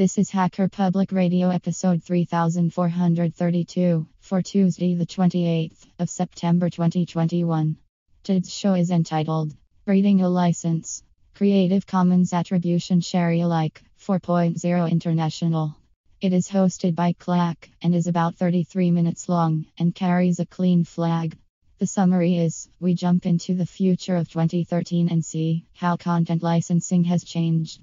This is Hacker Public Radio episode 3432 for Tuesday, the 28th of September 2021. Today's show is entitled Reading a License Creative Commons Attribution Share Alike 4.0 International. It is hosted by clacke and is about 33 minutes long and carries a clean flag. The summary is we jump into the future of 2013 and see how content licensing has changed.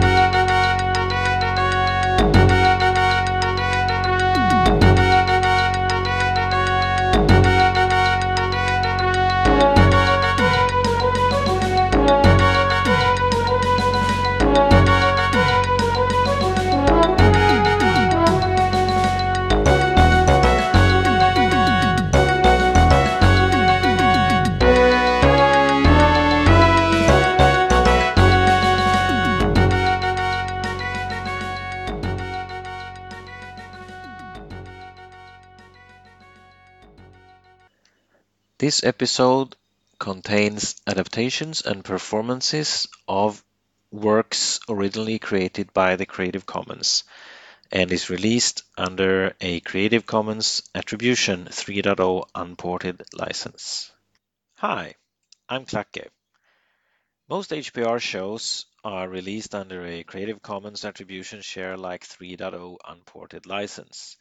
This episode contains adaptations and performances of works originally created by the Creative Commons and is released under a Creative Commons Attribution 3.0 unported license. Hi, I'm clacke. Most HPR shows are released under a Creative Commons Attribution Share Alike 3.0 unported license.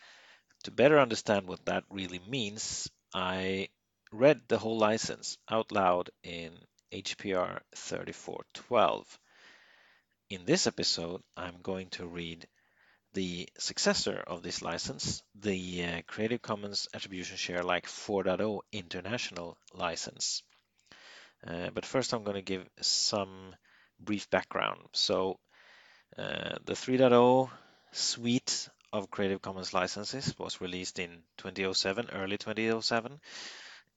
To better understand what that really means, I read the whole license out loud in HPR 3412. In this episode, I'm going to read the successor of this license, the uh, Creative Commons Attribution Share Alike 4.0 International license. Uh, but first, I'm going to give some brief background. So, uh, the 3.0 suite of Creative Commons licenses was released in 2007, early 2007,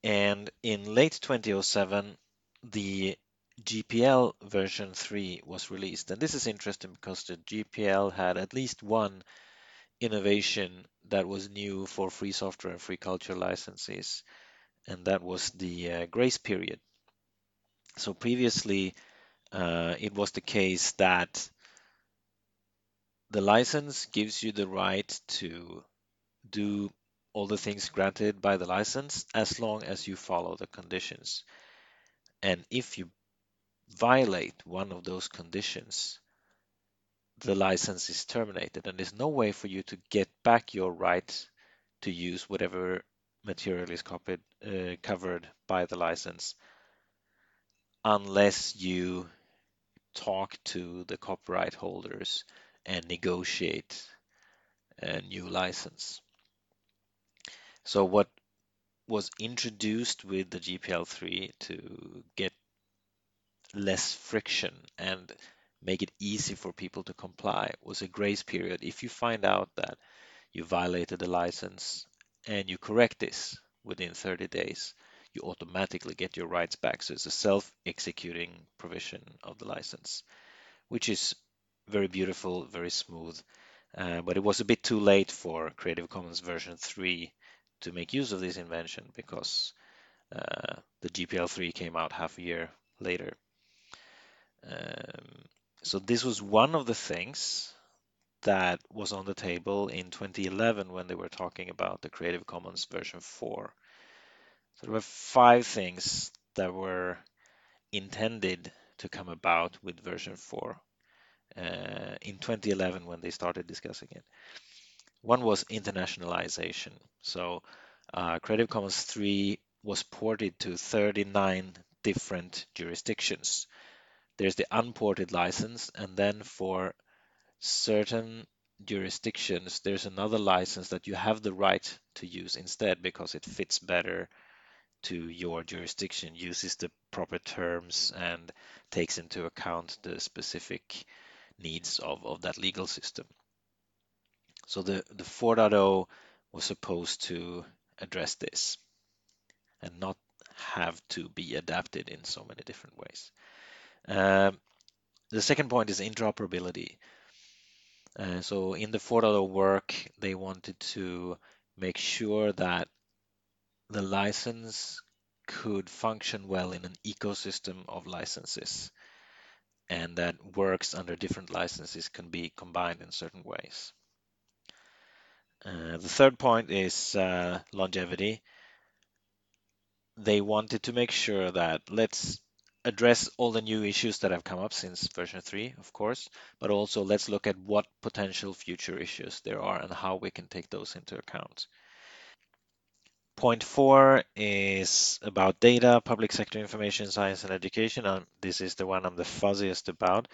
and in late 2007, the GPL version 3 was released. And this is interesting because the GPL had at least one innovation that was new for free software and free culture licenses, and that was the uh, grace period. So previously, uh, it was the case that the license gives you the right to do all the things granted by the license as long as you follow the conditions. And if you violate one of those conditions, the license is terminated and there's no way for you to get back your right to use whatever material is copied, uh, covered by the license unless you talk to the copyright holders and negotiate a new license. So what was introduced with the GPL3 to get less friction and make it easy for people to comply was a grace period. If you find out that you violated the license and you correct this within 30 days, you automatically get your rights back. So it's a self-executing provision of the license, which is very beautiful, very smooth. Uh, but it was a bit too late for Creative Commons version 3 to make use of this invention because uh, the GPL3 came out half a year later. Um, so this was one of the things that was on the table in 2011 when they were talking about the Creative Commons version 4. So there were five things that were intended to come about with version 4 uh, in 2011 when they started discussing it. One was internationalization. So uh, Creative Commons 3 was ported to 39 different jurisdictions. There's the unported license, and then for certain jurisdictions, there's another license that you have the right to use instead because it fits better to your jurisdiction, uses the proper terms, and takes into account the specific needs of, of that legal system. So the, the 4.0 was supposed to address this and not have to be adapted in so many different ways. Um, the second point is interoperability. Uh, so in the 4.0 work, they wanted to make sure that the license could function well in an ecosystem of licenses and that works under different licenses can be combined in certain ways. Uh, the third point is uh, longevity. They wanted to make sure that let's address all the new issues that have come up since version 3, of course, but also let's look at what potential future issues there are and how we can take those into account. Point four is about data, public sector information, science and education. And this is the one I'm the fuzziest about,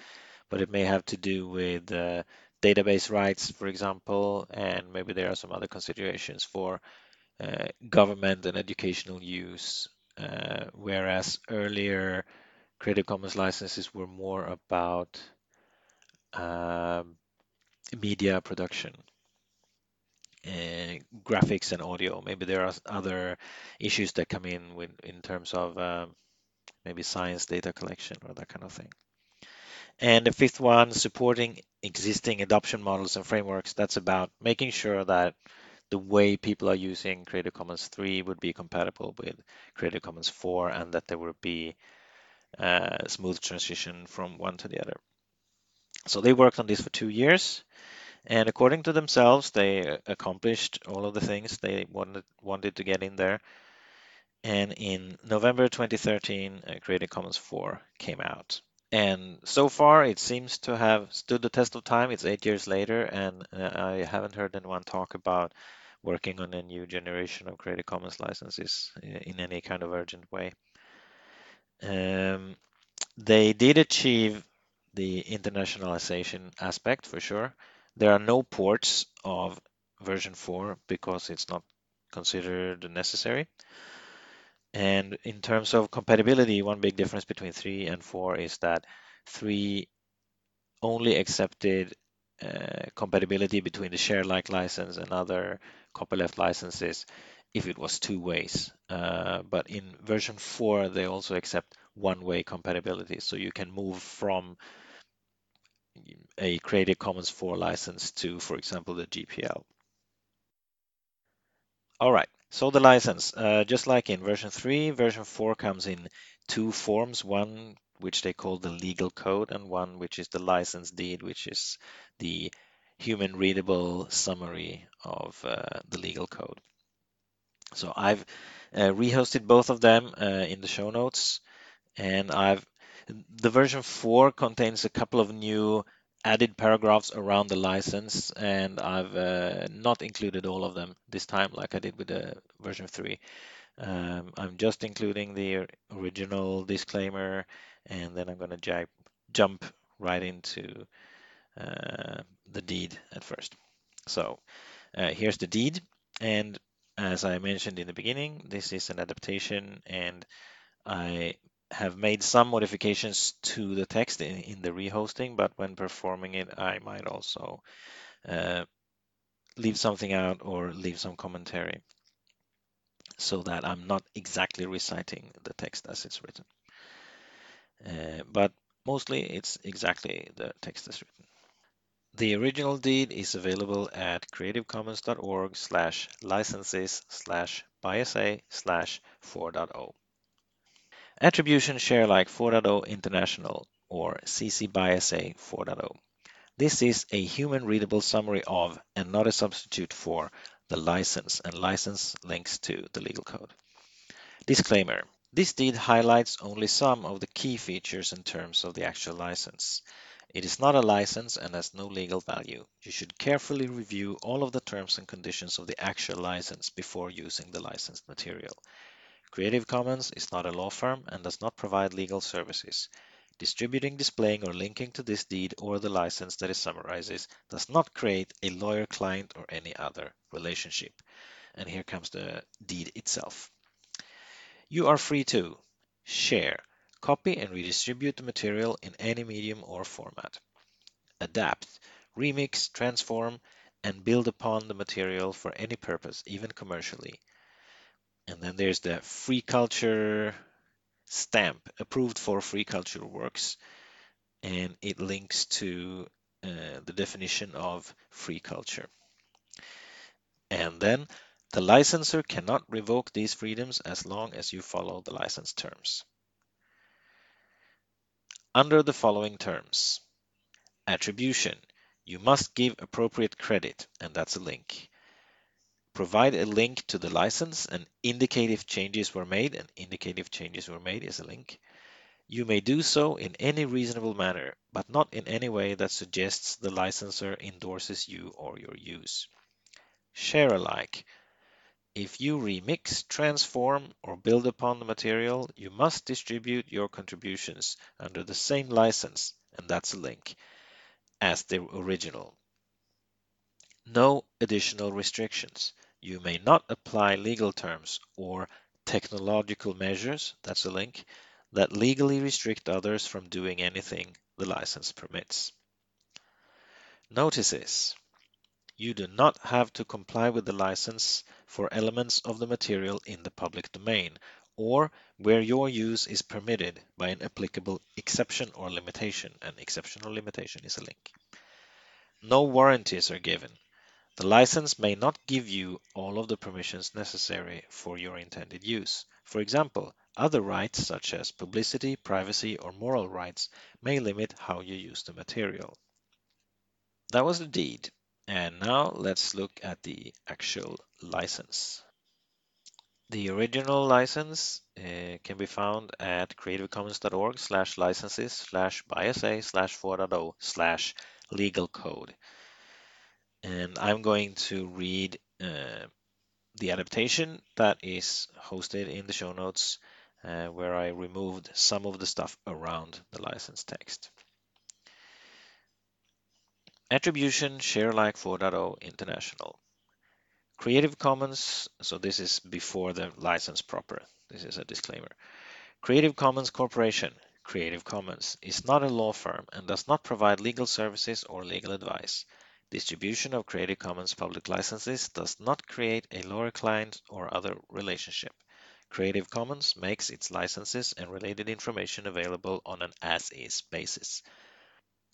but it may have to do with uh, database rights, for example, and maybe there are some other considerations for uh, government and educational use, uh, whereas earlier Creative Commons licenses were more about um, media production. Uh, graphics and audio. Maybe there are other issues that come in with in terms of um, maybe science data collection or that kind of thing. And the fifth one, supporting existing adoption models and frameworks. That's about making sure that the way people are using Creative Commons 3 would be compatible with Creative Commons 4 and that there would be a smooth transition from one to the other. So they worked on this for two years. And according to themselves, they accomplished all of the things they wanted wanted to get in there. And in November 2013, uh, Creative Commons 4 came out. And so far, it seems to have stood the test of time. It's eight years later, and uh, I haven't heard anyone talk about working on a new generation of Creative Commons licenses in any kind of urgent way. Um, they did achieve the internationalization aspect for sure. There are no ports of version 4 because it's not considered necessary. And in terms of compatibility, one big difference between 3 and 4 is that 3 only accepted uh, compatibility between the share alike license and other copyleft licenses if it was two ways. Uh, but in version 4, they also accept one-way compatibility. So you can move from a Creative Commons 4 license to, for example, the GPL. All right, so the license, uh, just like in version 3, version 4 comes in two forms, one which they call the legal code and one which is the license deed, which is the human readable summary of uh, the legal code. So I've uh, rehosted both of them uh, in the show notes and I've the version 4 contains a couple of new added paragraphs around the license and I've uh, not included all of them this time like I did with the version 3. Um, I'm just including the original disclaimer and then I'm going to jump right into uh, the deed at first. So uh, here's the deed and as I mentioned in the beginning this is an adaptation and I have made some modifications to the text in, in the rehosting, but when performing it, I might also uh, leave something out or leave some commentary so that I'm not exactly reciting the text as it's written. Uh, but mostly it's exactly the text as written. The original deed is available at creativecommons.org slash licenses slash BY-SA slash 4.0. Attribution Share Alike 4.0 International or CC BY-SA 4.0. This is a human readable summary of and not a substitute for the license and license links to the legal code. Disclaimer. This deed highlights only some of the key features and terms of the actual license. It is not a license and has no legal value. You should carefully review all of the terms and conditions of the actual license before using the licensed material. Creative Commons is not a law firm and does not provide legal services. Distributing, displaying, or linking to this deed or the license that it summarizes does not create a lawyer-client or any other relationship. And here comes the deed itself. You are free to share, copy and redistribute the material in any medium or format, adapt, remix, transform, and build upon the material for any purpose, even commercially, and then there's the free culture stamp approved for free culture works. And it links to uh, the definition of free culture. And then the licensor cannot revoke these freedoms as long as you follow the license terms. Under the following terms Attribution you must give appropriate credit, and that's a link. Provide a link to the license and indicate if changes were made, and indicate if changes were made is a link. You may do so in any reasonable manner, but not in any way that suggests the licensor endorses you or your use. Share alike. If you remix, transform, or build upon the material, you must distribute your contributions under the same license, and that's a link as the original. No additional restrictions. You may not apply legal terms or technological measures, that's a link, that legally restrict others from doing anything the license permits. Notices. You do not have to comply with the license for elements of the material in the public domain or where your use is permitted by an applicable exception or limitation. An exception or limitation is a link. No warranties are given. The license may not give you all of the permissions necessary for your intended use. For example, other rights such as publicity, privacy, or moral rights may limit how you use the material. That was the deed. And now let's look at the actual license. The original license uh, can be found at creativecommons.org slash licenses slash BY-SA slash 4.0 slash. And I'm going to read uh, the adaptation that is hosted in the show notes uh, where I removed some of the stuff around the license text. Attribution Share Alike 4.0 International. Creative Commons, so this is before the license proper. This is a disclaimer. Creative Commons Corporation, Creative Commons, is not a law firm and does not provide legal services or legal advice. Distribution of Creative Commons public licenses does not create a lawyer-client or other relationship. Creative Commons makes its licenses and related information available on an as-is basis.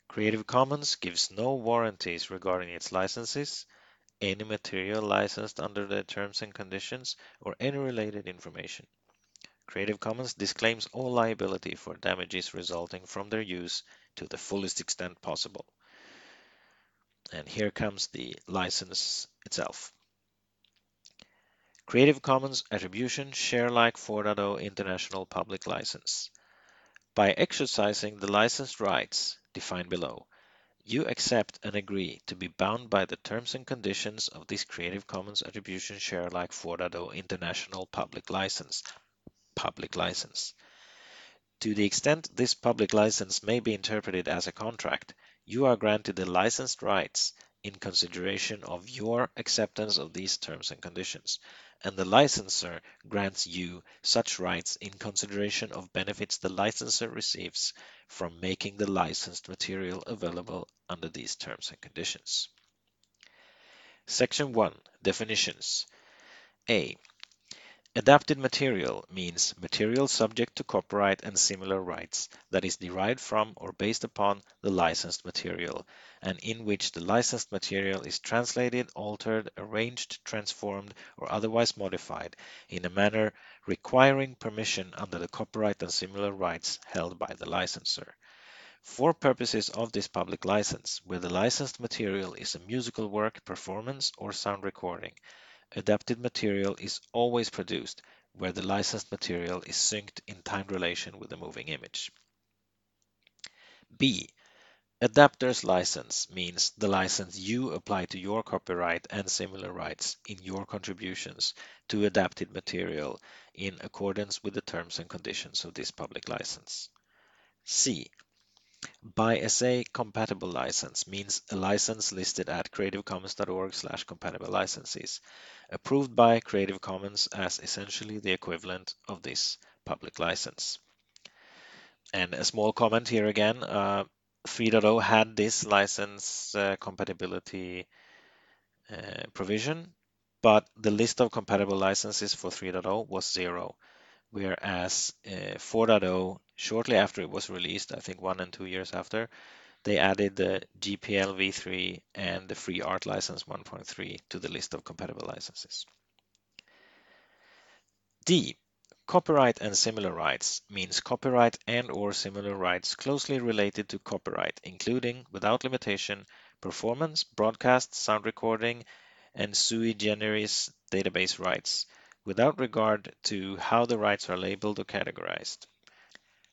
Creative Commons gives no warranties regarding its licenses, any material licensed under the terms and conditions, or any related information. Creative Commons disclaims all liability for damages resulting from their use to the fullest extent possible. And here comes the license itself. Creative Commons Attribution Share Alike 4.0 International Public License. By exercising the licensed rights defined below, you accept and agree to be bound by the terms and conditions of this Creative Commons Attribution Share Alike 4.0 International Public License. Public license. To the extent this public license may be interpreted as a contract, you are granted the licensed rights in consideration of your acceptance of these terms and conditions, and the licensor grants you such rights in consideration of benefits the licensor receives from making the licensed material available under these terms and conditions. Section 1 Definitions A. Adapted material means material subject to copyright and similar rights that is derived from or based upon the licensed material, and in which the licensed material is translated, altered, arranged, transformed, or otherwise modified in a manner requiring permission under the copyright and similar rights held by the licensor. For purposes of this public license, where the licensed material is a musical work, performance, or sound recording, adapted material is always produced where the licensed material is synced in time relation with the moving image. B. Adapter's license means the license you apply to your copyright and similar rights in your contributions to adapted material in accordance with the terms and conditions of this public license. C. BY-SA compatible license means a license listed at creativecommons.org slash compatible licenses, approved by Creative Commons as essentially the equivalent of this public license. And a small comment here again, uh, 3.0 had this license uh, compatibility uh, provision, but the list of compatible licenses for 3.0 was zero whereas uh, 4.0, shortly after it was released, I think one and two years after, they added the GPL v3 and the Free Art License 1.3 to the list of compatible licenses. D. Copyright and similar rights means copyright and or similar rights closely related to copyright, including, without limitation, performance, broadcast, sound recording, and sui generis database rights, without regard to how the rights are labeled or categorized.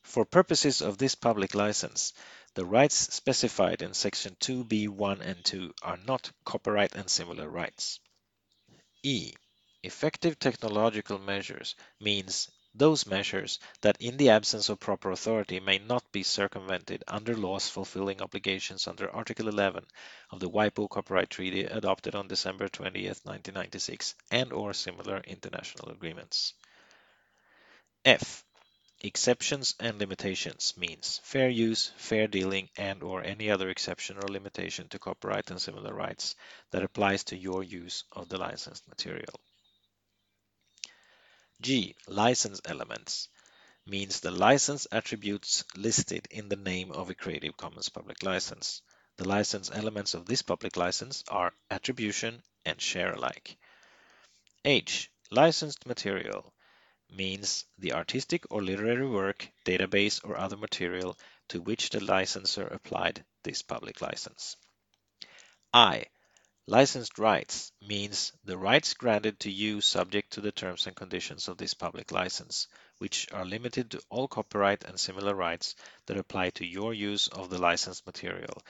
For purposes of this public license, the rights specified in section 2b1 and 2 are not copyright and similar rights. E. Effective technological measures means those measures that in the absence of proper authority may not be circumvented under laws fulfilling obligations under Article 11 of the WIPO Copyright Treaty adopted on December 20, 1996 and or similar international agreements. F. Exceptions and limitations means fair use, fair dealing and or any other exception or limitation to copyright and similar rights that applies to your use of the licensed material. G. License elements means the license attributes listed in the name of a Creative Commons public license. The license elements of this public license are attribution and share alike. H. Licensed material means the artistic or literary work, database, or other material to which the licensor applied this public license. I. Licensed rights means the rights granted to you subject to the terms and conditions of this public license, which are limited to all copyright and similar rights that apply to your use of the licensed material,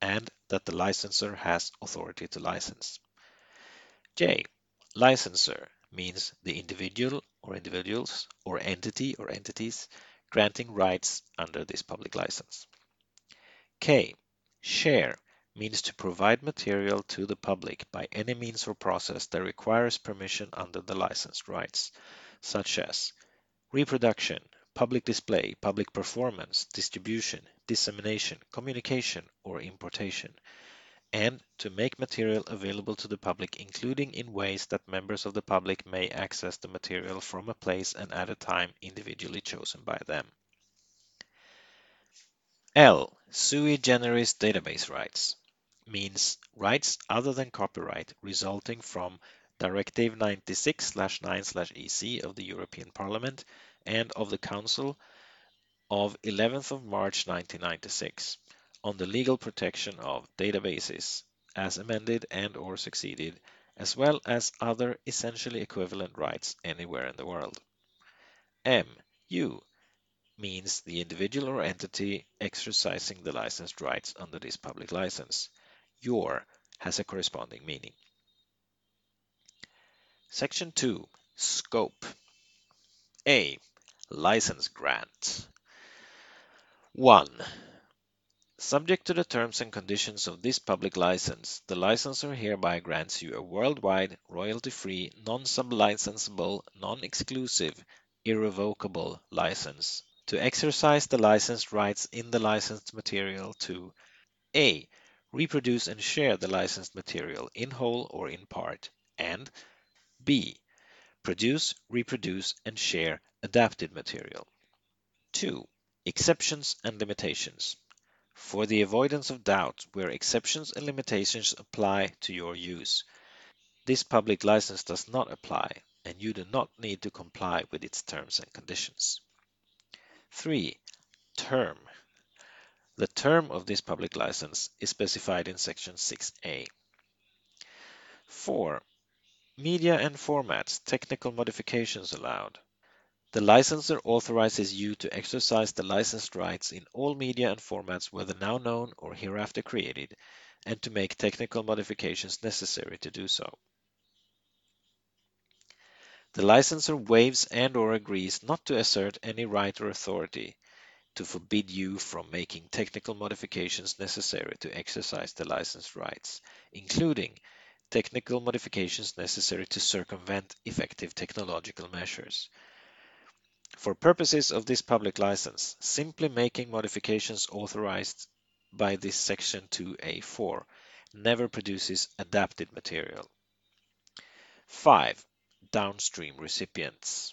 and that the licensor has authority to license. J. Licensor means the individual or individuals or entity or entities granting rights under this public license. K. Share means to provide material to the public by any means or process that requires permission under the licensed rights, such as reproduction, public display, public performance, distribution, dissemination, communication, or importation, and to make material available to the public, including in ways that members of the public may access the material from a place and at a time individually chosen by them. L. Sui generis database rights means rights other than copyright resulting from Directive 96/9/EC of the European Parliament and of the Council of 11th of March 1996 on the legal protection of databases as amended and or succeeded as well as other essentially equivalent rights anywhere in the world. M. You means the individual or entity exercising the licensed rights under this public license your has a corresponding meaning. Section 2 Scope A. License grant 1. Subject to the terms and conditions of this public license, the licensor hereby grants you a worldwide, royalty-free, non-sublicensable, non-exclusive, irrevocable license to exercise the licensed rights in the licensed material to a reproduce and share the licensed material in whole or in part, and b. Produce, reproduce, and share adapted material. 2. Exceptions and limitations. For the avoidance of doubt where exceptions and limitations apply to your use, this public license does not apply and you do not need to comply with its terms and conditions. 3. Term the term of this public license is specified in section 6a. 4. Media and formats, technical modifications allowed. The licensor authorizes you to exercise the licensed rights in all media and formats whether now known or hereafter created, and to make technical modifications necessary to do so. The licensor waives and or agrees not to assert any right or authority to forbid you from making technical modifications necessary to exercise the licensed rights, including technical modifications necessary to circumvent effective technological measures. For purposes of this public license, simply making modifications authorized by this section 2A4 never produces adapted material. 5. Downstream recipients.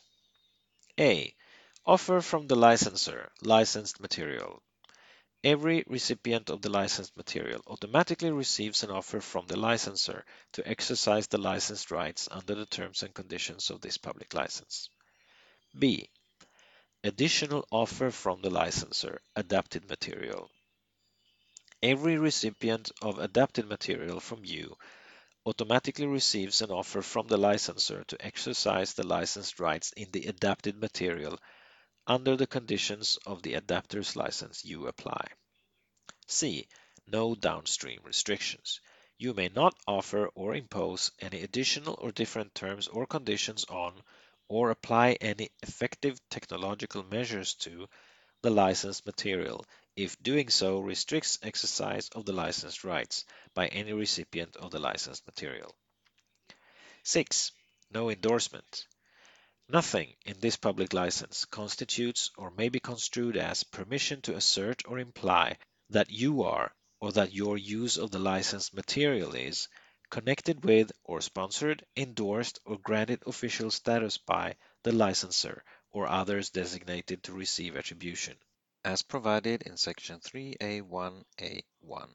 A. Offer from the licensor licensed material. every recipient of the licensed material automatically receives an offer from the licensor to exercise the licensed rights under the terms and conditions of this public license. B. Additional offer from the licensor, adapted material. Every recipient of adapted material from you automatically receives an offer from the licensor to exercise the licensed rights in the adapted material under the conditions of the adapter's license you apply. C. No downstream restrictions. You may not offer or impose any additional or different terms or conditions on or apply any effective technological measures to the licensed material if doing so restricts exercise of the licensed rights by any recipient of the licensed material. 6. No endorsement. Nothing in this public license constitutes or may be construed as permission to assert or imply that you are or that your use of the licensed material is connected with or sponsored, endorsed, or granted official status by the licensor or others designated to receive attribution, as provided in section 3A1A1.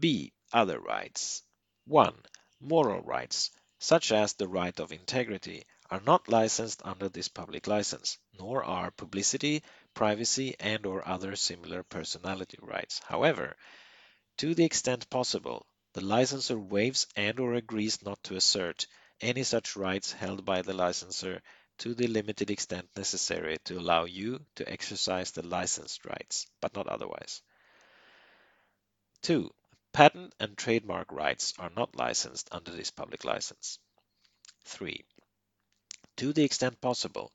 B. Other rights. 1. Moral rights, such as the right of integrity, are not licensed under this public license, nor are publicity, privacy, and or other similar personality rights. However, to the extent possible, the licensor waives and or agrees not to assert any such rights held by the licensor to the limited extent necessary to allow you to exercise the licensed rights, but not otherwise. 2. Patent and trademark rights are not licensed under this public license. 3. To the extent possible,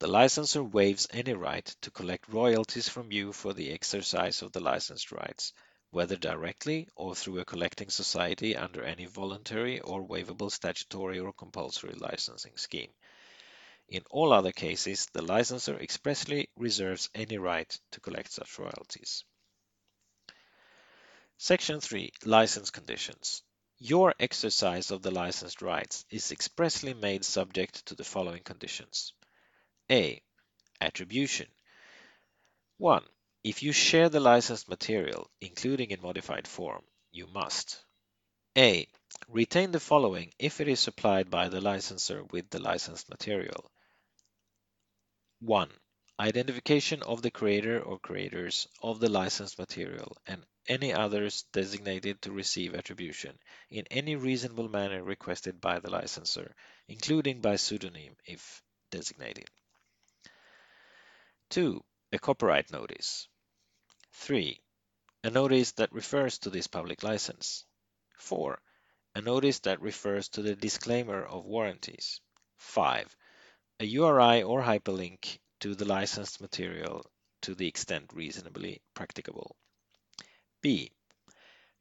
the licensor waives any right to collect royalties from you for the exercise of the licensed rights, whether directly or through a collecting society under any voluntary or waivable statutory or compulsory licensing scheme. In all other cases, the licensor expressly reserves any right to collect such royalties. Section 3. License Conditions. Your exercise of the licensed rights is expressly made subject to the following conditions. A. Attribution. 1. If you share the licensed material, including in modified form, you must a. Retain the following if it is supplied by the licensor with the licensed material. 1. Identification of the creator or creators of the licensed material and any others designated to receive attribution in any reasonable manner requested by the licensor, including by pseudonym if designated. 2. A copyright notice. 3. A notice that refers to this public license. 4. A notice that refers to the disclaimer of warranties. 5. A URI or hyperlink to the licensed material to the extent reasonably practicable. B.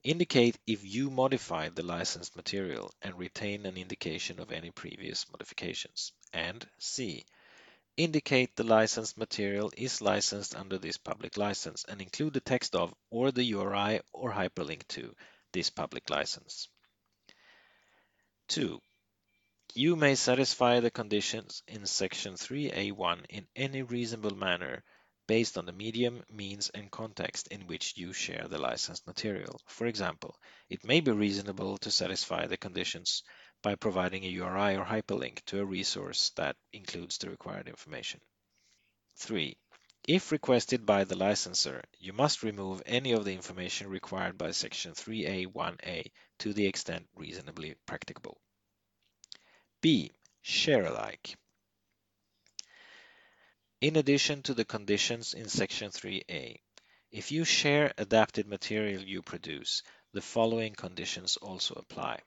Indicate if you modified the licensed material and retain an indication of any previous modifications. And C indicate the licensed material is licensed under this public license and include the text of or the URI or hyperlink to this public license. 2. You may satisfy the conditions in section 3A1 in any reasonable manner based on the medium, means, and context in which you share the licensed material. For example, it may be reasonable to satisfy the conditions by providing a URI or hyperlink to a resource that includes the required information. 3. If requested by the licensor, you must remove any of the information required by section 3A1A to the extent reasonably practicable. B. Share alike. In addition to the conditions in section 3A, if you share adapted material you produce, the following conditions also apply.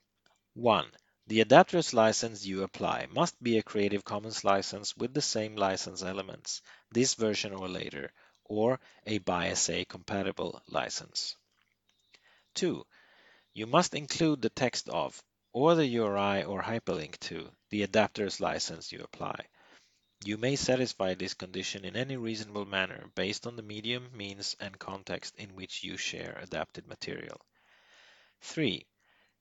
1. The adapter's license you apply must be a Creative Commons license with the same license elements, this version or later, or a BY-SA compatible license. 2. You must include the text of, or the URI or hyperlink to, the adapter's license you apply. You may satisfy this condition in any reasonable manner based on the medium, means, and context in which you share adapted material. 3.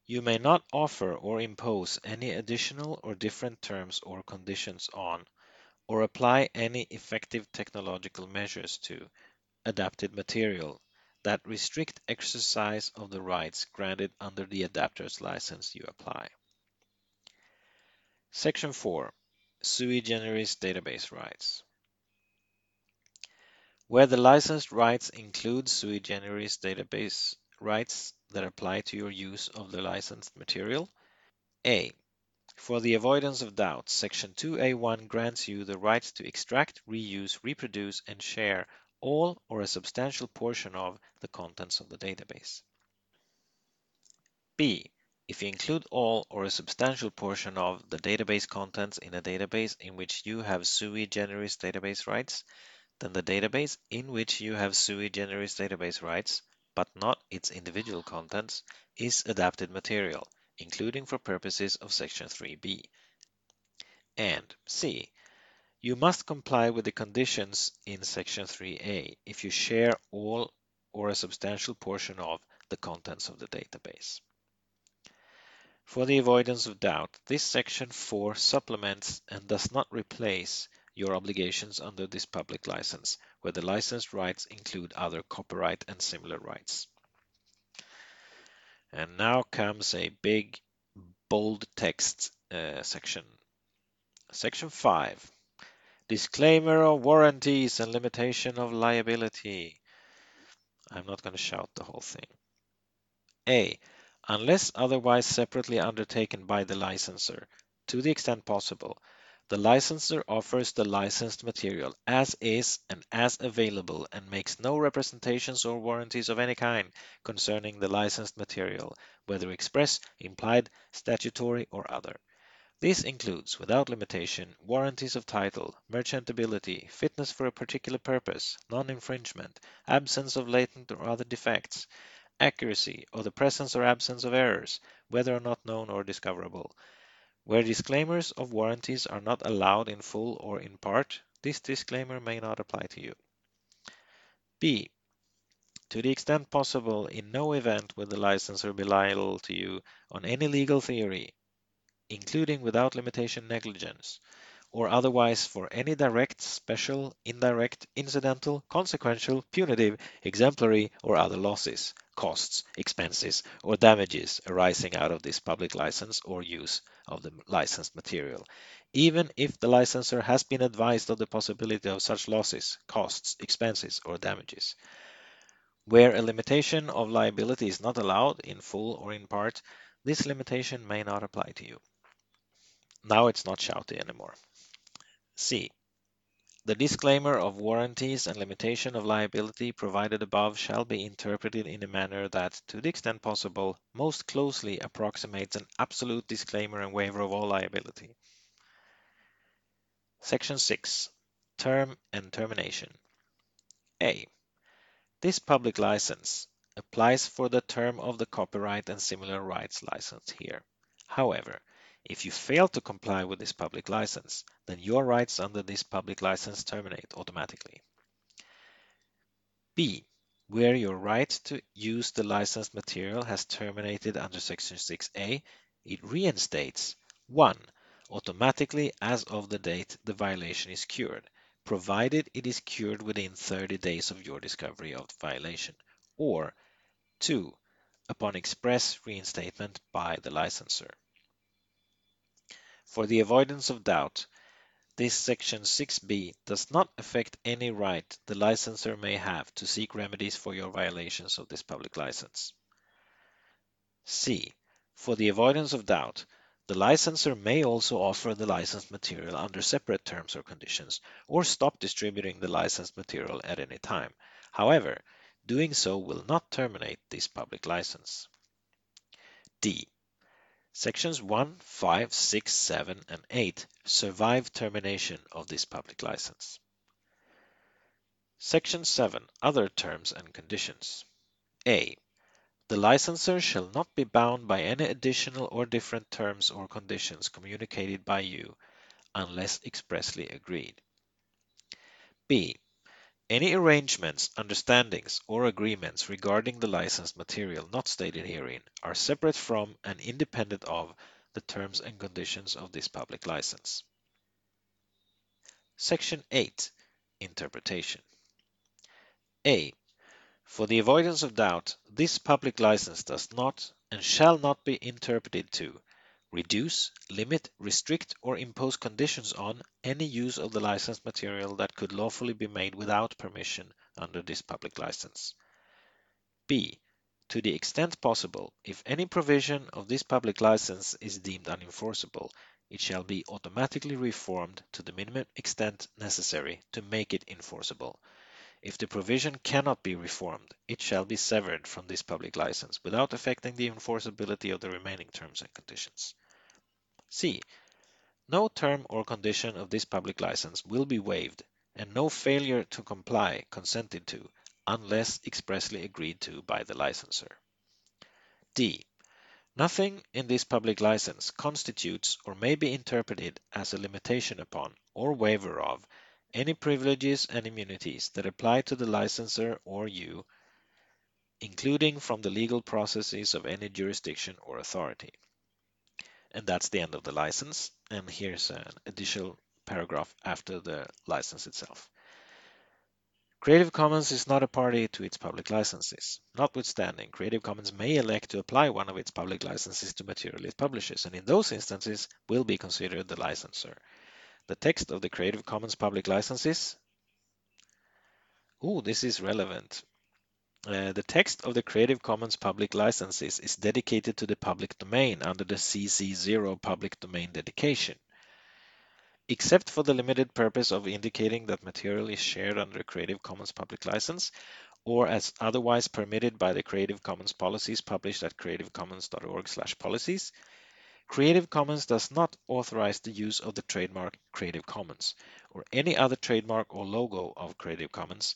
You may not offer or impose any additional or different terms or conditions on, or apply any effective technological measures to, adapted material that restrict exercise of the rights granted under the adapter's license you apply. Section 4. Sui generis database rights. Where the licensed rights include sui generis database rights that apply to your use of the licensed material. A. For the avoidance of doubt, Section 2A1 grants you the right to extract, reuse, reproduce, and share all or a substantial portion of the contents of the database. B. If you include all or a substantial portion of the database contents in a database in which you have sui generis database rights, then the database in which you have sui generis database rights, but not its individual contents, is adapted material, including for purposes of Section 3b. And C. You must comply with the conditions in Section 3a if you share all or a substantial portion of the contents of the database. For the avoidance of doubt, this section 4 supplements and does not replace your obligations under this public license, where the licensed rights include other copyright and similar rights. And now comes a big bold text uh, section. Section 5. Disclaimer of warranties and limitation of liability. I'm not going to shout the whole thing. A unless otherwise separately undertaken by the licensor, to the extent possible. The licensor offers the licensed material as is and as available and makes no representations or warranties of any kind concerning the licensed material, whether express, implied, statutory, or other. This includes, without limitation, warranties of title, merchantability, fitness for a particular purpose, non-infringement, absence of latent or other defects, accuracy, or the presence or absence of errors, whether or not known or discoverable. Where disclaimers of warranties are not allowed in full or in part, this disclaimer may not apply to you. B. To the extent possible, in no event will the licensor be liable to you on any legal theory, including without limitation negligence, or otherwise for any direct, special, indirect, incidental, consequential, punitive, exemplary, or other losses, costs, expenses, or damages arising out of this public license or use of the licensed material, even if the licensor has been advised of the possibility of such losses, costs, expenses, or damages. Where a limitation of liability is not allowed in full or in part, this limitation may not apply to you. Now it's not shouty anymore. C. The disclaimer of warranties and limitation of liability provided above shall be interpreted in a manner that, to the extent possible, most closely approximates an absolute disclaimer and waiver of all liability. Section 6. Term and Termination. A. This public license applies for the term of the copyright and similar rights license here. However, if you fail to comply with this public license, then your rights under this public license terminate automatically. B. Where your right to use the licensed material has terminated under Section 6a, it reinstates 1. Automatically as of the date the violation is cured, provided it is cured within 30 days of your discovery of the violation, or 2. Upon express reinstatement by the licensor. For the avoidance of doubt, this section 6b does not affect any right the licensor may have to seek remedies for your violations of this public license. C. For the avoidance of doubt, the licensor may also offer the licensed material under separate terms or conditions, or stop distributing the licensed material at any time. However, doing so will not terminate this public license. D. Sections 1, 5, 6, 7, and 8 survive termination of this public license. Section 7. Other terms and conditions. A. The licensor shall not be bound by any additional or different terms or conditions communicated by you unless expressly agreed. B. Any arrangements, understandings, or agreements regarding the licensed material not stated herein are separate from and independent of the terms and conditions of this public license. Section 8. Interpretation A. For the avoidance of doubt, this public license does not and shall not be interpreted to reduce, limit, restrict, or impose conditions on any use of the licensed material that could lawfully be made without permission under this public license. B. To the extent possible, if any provision of this public license is deemed unenforceable, it shall be automatically reformed to the minimum extent necessary to make it enforceable. If the provision cannot be reformed, it shall be severed from this public license without affecting the enforceability of the remaining terms and conditions. C. No term or condition of this public license will be waived, and no failure to comply consented to unless expressly agreed to by the licensor. D. Nothing in this public license constitutes or may be interpreted as a limitation upon or waiver of any privileges and immunities that apply to the licensor or you, including from the legal processes of any jurisdiction or authority. And that's the end of the license. And here's an additional paragraph after the license itself. Creative Commons is not a party to its public licenses. Notwithstanding, Creative Commons may elect to apply one of its public licenses to material it publishes, and in those instances will be considered the licensor. The text of the Creative Commons public licenses. Oh, this is relevant. Uh, the text of the Creative Commons public licenses is dedicated to the public domain under the CC0 public domain dedication. Except for the limited purpose of indicating that material is shared under a Creative Commons public license, or as otherwise permitted by the Creative Commons policies published at creativecommons.org/policies, Creative Commons does not authorize the use of the trademark Creative Commons or any other trademark or logo of Creative Commons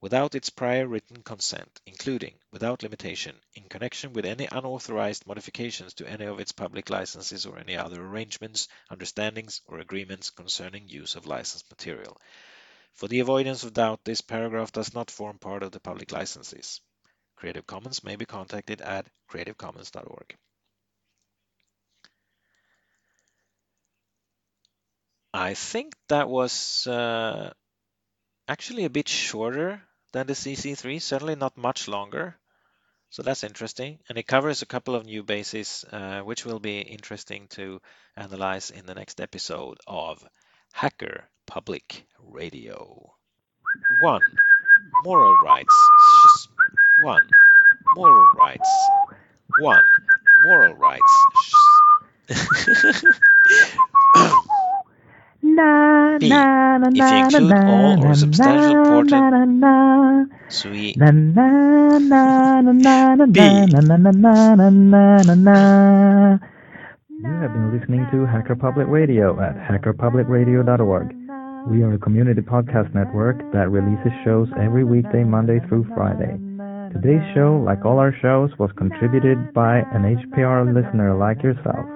without its prior written consent, including, without limitation, in connection with any unauthorized modifications to any of its public licenses or any other arrangements, understandings, or agreements concerning use of licensed material. For the avoidance of doubt, this paragraph does not form part of the public licenses. Creative Commons may be contacted at creativecommons.org. I think that was uh, actually a bit shorter than the CC3, certainly not much longer. So that's interesting. And it covers a couple of new bases, uh, which will be interesting to analyze in the next episode of Hacker Public Radio. 1. Moral rights. 1. Moral rights. 1. Moral rights. B. If you all or substantial. Sweet. B. You have been listening to Hacker Public Radio at hackerpublicradio.org. We are a community podcast network that releases shows every weekday, Monday through Friday. Today's show, like all our shows, was contributed by an HPR listener like yourself.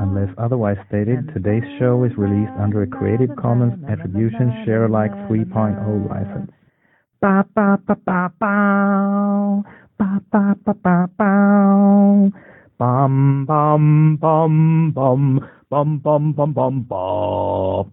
Unless otherwise stated, today's show is released under a Creative Commons Attribution Share Alike 3.0 license. Ba ba ba ba bow. Ba ba ba ba bow. Bum bum bum bum bum bum bum bum bum.